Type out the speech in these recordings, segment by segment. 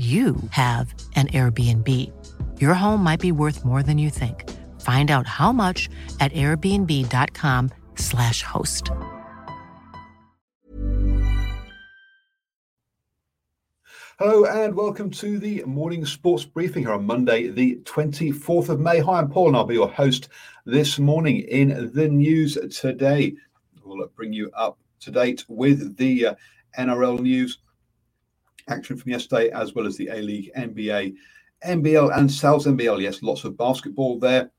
you have an Airbnb. Your home might be worth more than you think. Find out how much at airbnb.com/slash host. Hello and welcome to the morning sports briefing here on Monday, the 24th of May. Hi, I'm Paul and I'll be your host this morning in the news today. We'll bring you up to date with the uh, NRL news action from yesterday, as well as the A League, NBA, NBL, and Sal's NBL. Yes, lots of basketball there.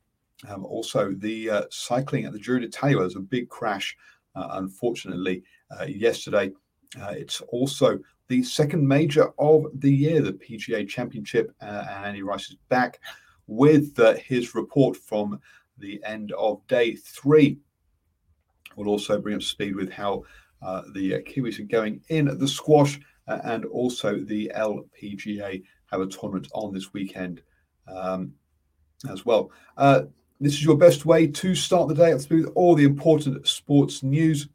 Um, also, the uh, cycling at the Giro d'Italia was a big crash, uh, unfortunately, uh, yesterday. Uh, it's also the second major of the year, the PGA Championship, uh, and Andy Rice is back with uh, his report from the end of day three. We'll also bring up speed with how the Kiwis are going in the squash and also the LPGA have a tournament on this weekend um, as well. Uh, this is your best way to start the day with all the important sports news.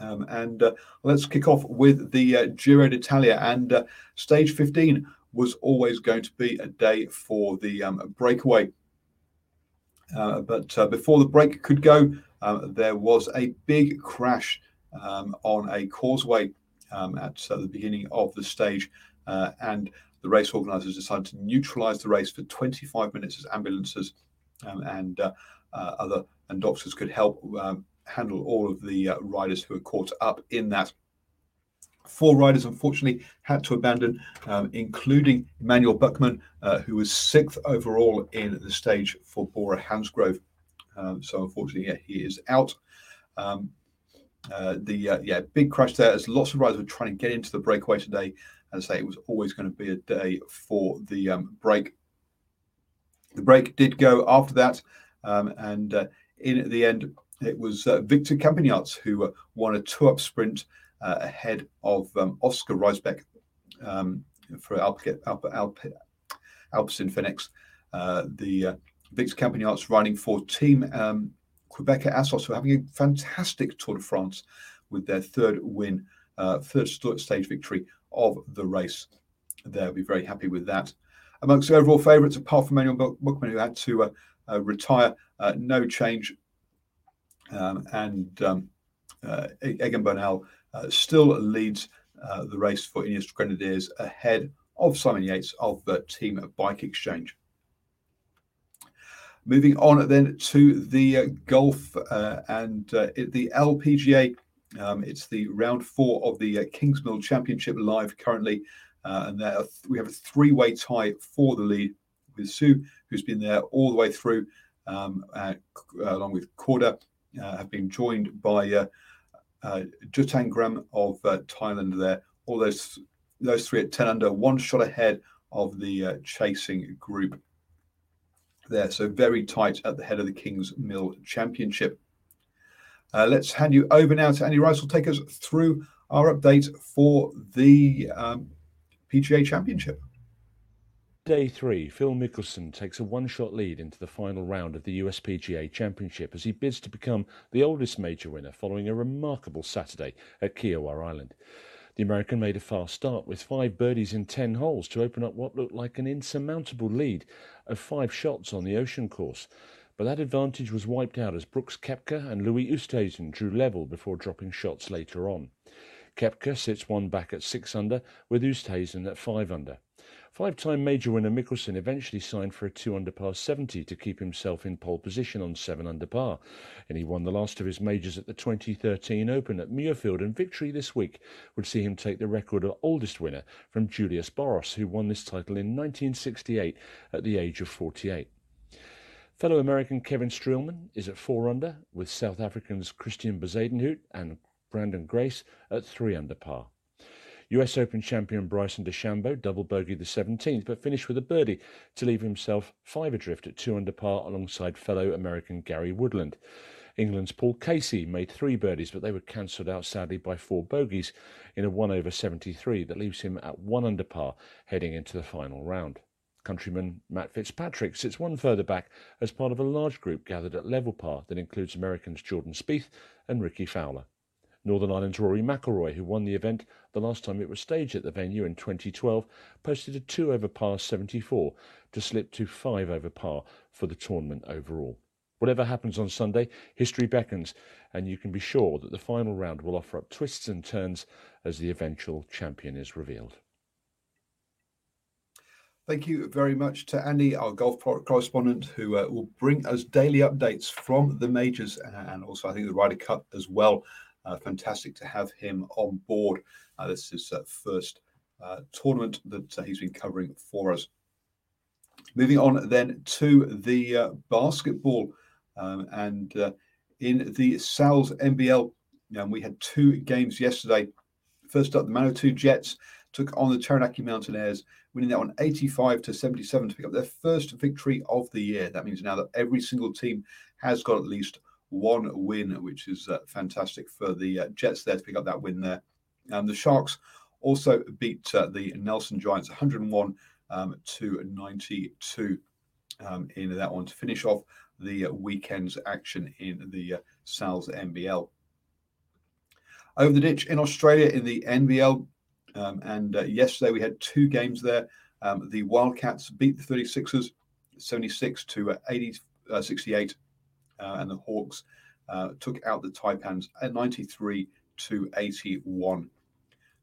Um, and uh, let's kick off with the uh, Giro d'Italia. And uh, stage 15 was always going to be a day for the um, breakaway. Uh, but uh, before the break could go, uh, there was a big crash um, on a causeway um, at uh, the beginning of the stage. Uh, and the race organisers decided to neutralise the race for 25 minutes as ambulances um, and uh, uh, other and doctors could help um, handle all of the uh, riders who were caught up in that. Four riders, unfortunately, had to abandon, um, including Emanuel Buchmann, uh, who was sixth overall in the stage for Bora Hansgrohe. Um, so, unfortunately, yeah, he is out. Um, uh, the uh, yeah big crash there as lots of riders were trying to get into the breakaway today. As I say, it was always going to be a day for the um, break. The break did go after that, um, and uh, in the end, it was uh, Victor Campenaerts who uh, won a two-up sprint ahead of um, Oscar Riesebeek um, for Alp, Alp, Alp, Alpecin Fenix. the Victor Campenaerts running for Team um, Qhubeka Assos, who are having a fantastic Tour de France with their third win, uh, third stage victory of the race. They'll be very happy with that. Amongst the overall favourites, apart from Manuel Buchmann, who had to uh, uh, retire, uh, no change. Um, and um, uh, Egan Bernal uh, still leads the race for Ineos Grenadiers ahead of Simon Yates of the Team Bike Exchange. Moving on then to the uh, golf uh, and uh, the LPGA. Um, it's the round four of the uh, Kingsmill Championship live currently. Uh, and there we have a three way tie for the lead with Hsu, who's been there all the way through, um, uh, along with Korda, have been joined by uh, Jutang of Thailand there. All those, those three at 10 under, one shot ahead of the chasing group there. So very tight at the head of the Kingsmill Championship. Uh, let's hand you over now to Andy Rice. will take us through our update for the um, PGA Championship. Day three, Phil Mickelson takes a one shot lead into the final round of the USPGA Championship as he bids to become the oldest major winner following a remarkable Saturday at Kiawah Island. The American made a fast start with five birdies in ten holes to open up what looked like an insurmountable lead of five shots on the ocean course. But that advantage was wiped out as Brooks Koepka and Louis Oosthuizen drew level before dropping shots later on. Koepka sits one back at six under, with Oosthuizen at five under. Five-time major winner Mickelson eventually signed for a two under par 70 to keep himself in pole position on seven under par, and he won the last of his majors at the 2013 Open at Muirfield. And victory this week would see him take the record of oldest winner from Julius Boros, who won this title in 1968 at the age of 48. Fellow American Kevin Streelman is at four under, with South Africans Christian Bezuidenhout and Branden Grace at three under par. US Open champion Bryson DeChambeau double bogeyed the 17th, but finished with a birdie to leave himself five adrift at two under par alongside fellow American Gary Woodland. England's Paul Casey made three birdies, but they were cancelled out sadly by four bogeys in a 1 over 73 that leaves him at one under par heading into the final round. Countryman Matt Fitzpatrick sits one further back as part of a large group gathered at level par that includes Americans Jordan Spieth and Rickie Fowler. Northern Ireland's Rory McIlroy, who won the event the last time it was staged at the venue in 2012, posted a 2 over par 74 to slip to 5 over par for the tournament overall. Whatever happens on Sunday, history beckons, and you can be sure that the final round will offer up twists and turns as the eventual champion is revealed. Thank you very much to Andy, our golf correspondent, who uh, will bring us daily updates from the majors and also, I think, the Ryder Cup as well. Uh, fantastic to have him on board. Uh, this is his uh, first tournament that he's been covering for us. Moving on then to the basketball um, and in the Sal's NBL, um, we had two games yesterday. First up, the Manawatu Jets took on the Taranaki Mountainairs, winning that one 85 to 77 to pick up their first victory of the year. That means now that every single team has got at least one win, which is uh, fantastic for the uh, Jets there to pick up that win there. Um, the Sharks also beat uh, the Nelson Giants 101 um, to 92 um, in that one to finish off the weekend's action in the uh, Sal's NBL. Over the ditch in Australia in the NBL, um, and uh, yesterday we had two games there. Um, the Wildcats beat the 36ers 76 to uh, 80, 68 uh, and the Hawks uh, took out the Taipans at 93 to 81.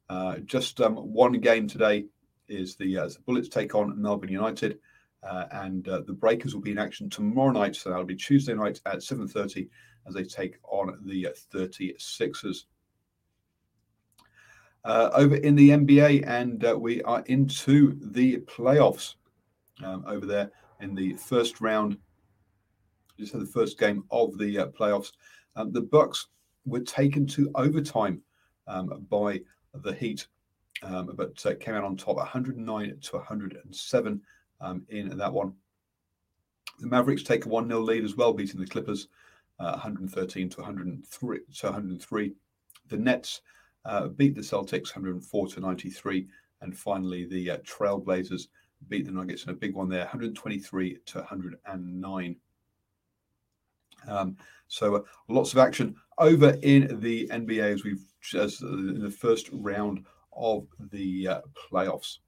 Uh, just um, one game today is the, the, Bullets take on Melbourne United. Uh, and uh, the Breakers will be in action tomorrow night. So that'll be Tuesday night at 7.30 as they take on the 36ers. Uh, over in the NBA, and we are into the playoffs um, over there in the first round just had the first game of the uh, playoffs. Um, the Bucks were taken to overtime um, by the Heat, um, but uh, came out on top, 109 to 107 um, in that one. The Mavericks take a 1 0 lead as well, beating the Clippers uh, 113 to 103. To 103. The Nets uh, beat the Celtics 104 to 93. And finally, the uh, Trailblazers beat the Nuggets in a big one there, 123 to 109. Um, so uh, lots of action over in the NBA as we've just uh, in the first round of the uh, playoffs.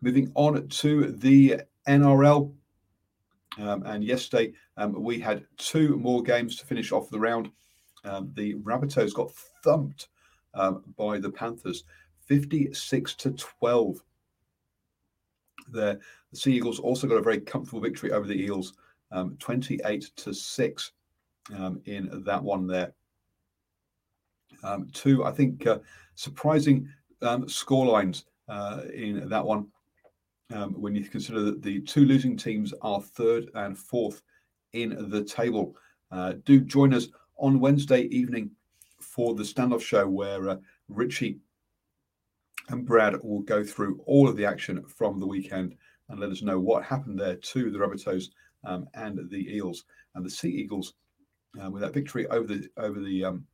Moving on to the NRL. Um, and yesterday um, we had two more games to finish off the round. Um, the Rabbitohs got thumped um, by the Panthers, 56 to 12. There, the Sea Eagles also got a very comfortable victory over the Eels, um, 28 to 6 um, in that one there. Um, two, I think, uh, surprising um, score lines uh, in that one um, when you consider that the two losing teams are third and fourth in the table. Uh, do join us on Wednesday evening for the standoff show where uh, Richie and Brad will go through all of the action from the weekend and let us know what happened there to the Rabbitohs um, and the Eels and the Sea Eagles uh, with that victory over the over the um,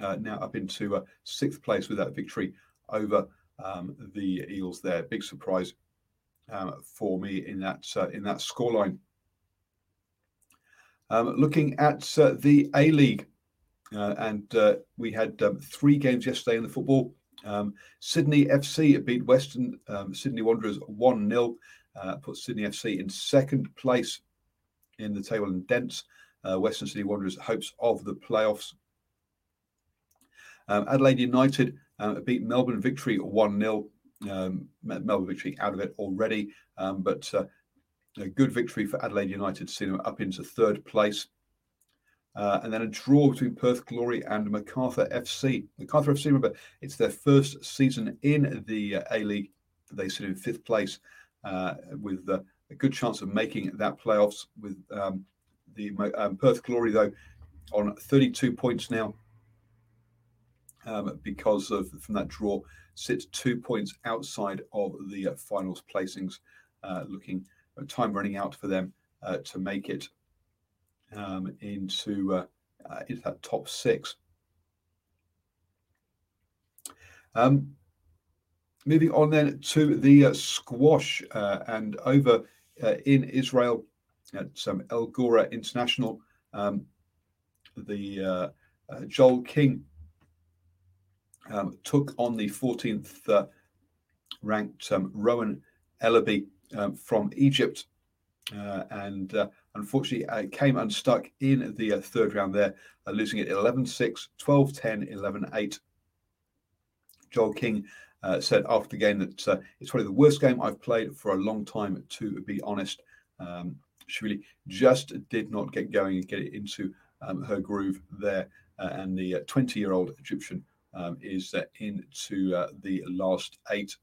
uh, now up into uh, sixth place with that victory over um, the Eels. There, big surprise um, for me in that uh, in that scoreline. Um, looking at uh, the A League, uh, and we had um, three games yesterday in the football. Sydney FC beat Western Sydney Wanderers 1 0, uh, put Sydney FC in second place in the table and dents uh, Western Sydney Wanderers' hopes of the playoffs. Um, Adelaide United uh, beat Melbourne Victory 1 0. Um, Melbourne Victory out of it already, um, but uh, a good victory for Adelaide United, seeing them up into third place. Uh, and then a draw between Perth Glory and Macarthur FC. Macarthur FC, remember, it's their first season in the uh, A League. They sit in fifth place uh, with uh, a good chance of making that playoffs. With um, the um, Perth Glory, though, on 32 points now um, because of from that draw, sits two points outside of the uh, finals placings, uh, looking time running out for them to make it um, into uh, uh, into that top six. Um, moving on then to the uh, squash uh, and over uh, in Israel at um, El Gouna International, um, the uh, Joelle King um, took on the 14th ranked um, Rowan Elaraby um, from Egypt. and unfortunately uh, came unstuck in the uh, third round there, uh, losing it 11 6, 12 10, 11 8. Joelle King uh, said after the game that uh, it's probably the worst game I've played for a long time, to be honest. Um, she really just did not get going and get it into um, her groove there. Uh, and the 20 year old Egyptian um, is into the last eight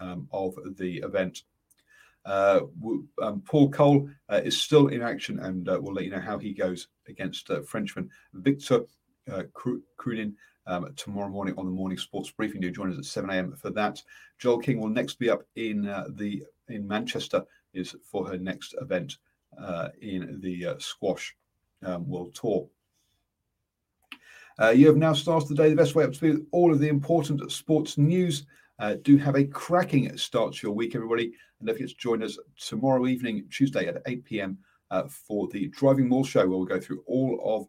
um, of the event. Uh, um, Paul Coll uh, is still in action, and uh, we'll let you know how he goes against uh, Frenchman Victor uh, um, tomorrow morning on the morning sports briefing. Do join us at 7 a.m. for that. Joelle King will next be up in uh, the in Manchester is for her next event in the squash um, world tour. you have now started the day the best way up to be with all of the important sports news. Uh, do have a cracking start to your week, everybody. And don't forget to join us tomorrow evening, Tuesday at 8 p.m. Uh, for the Driving Maul Show, where we'll go through all of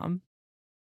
Um.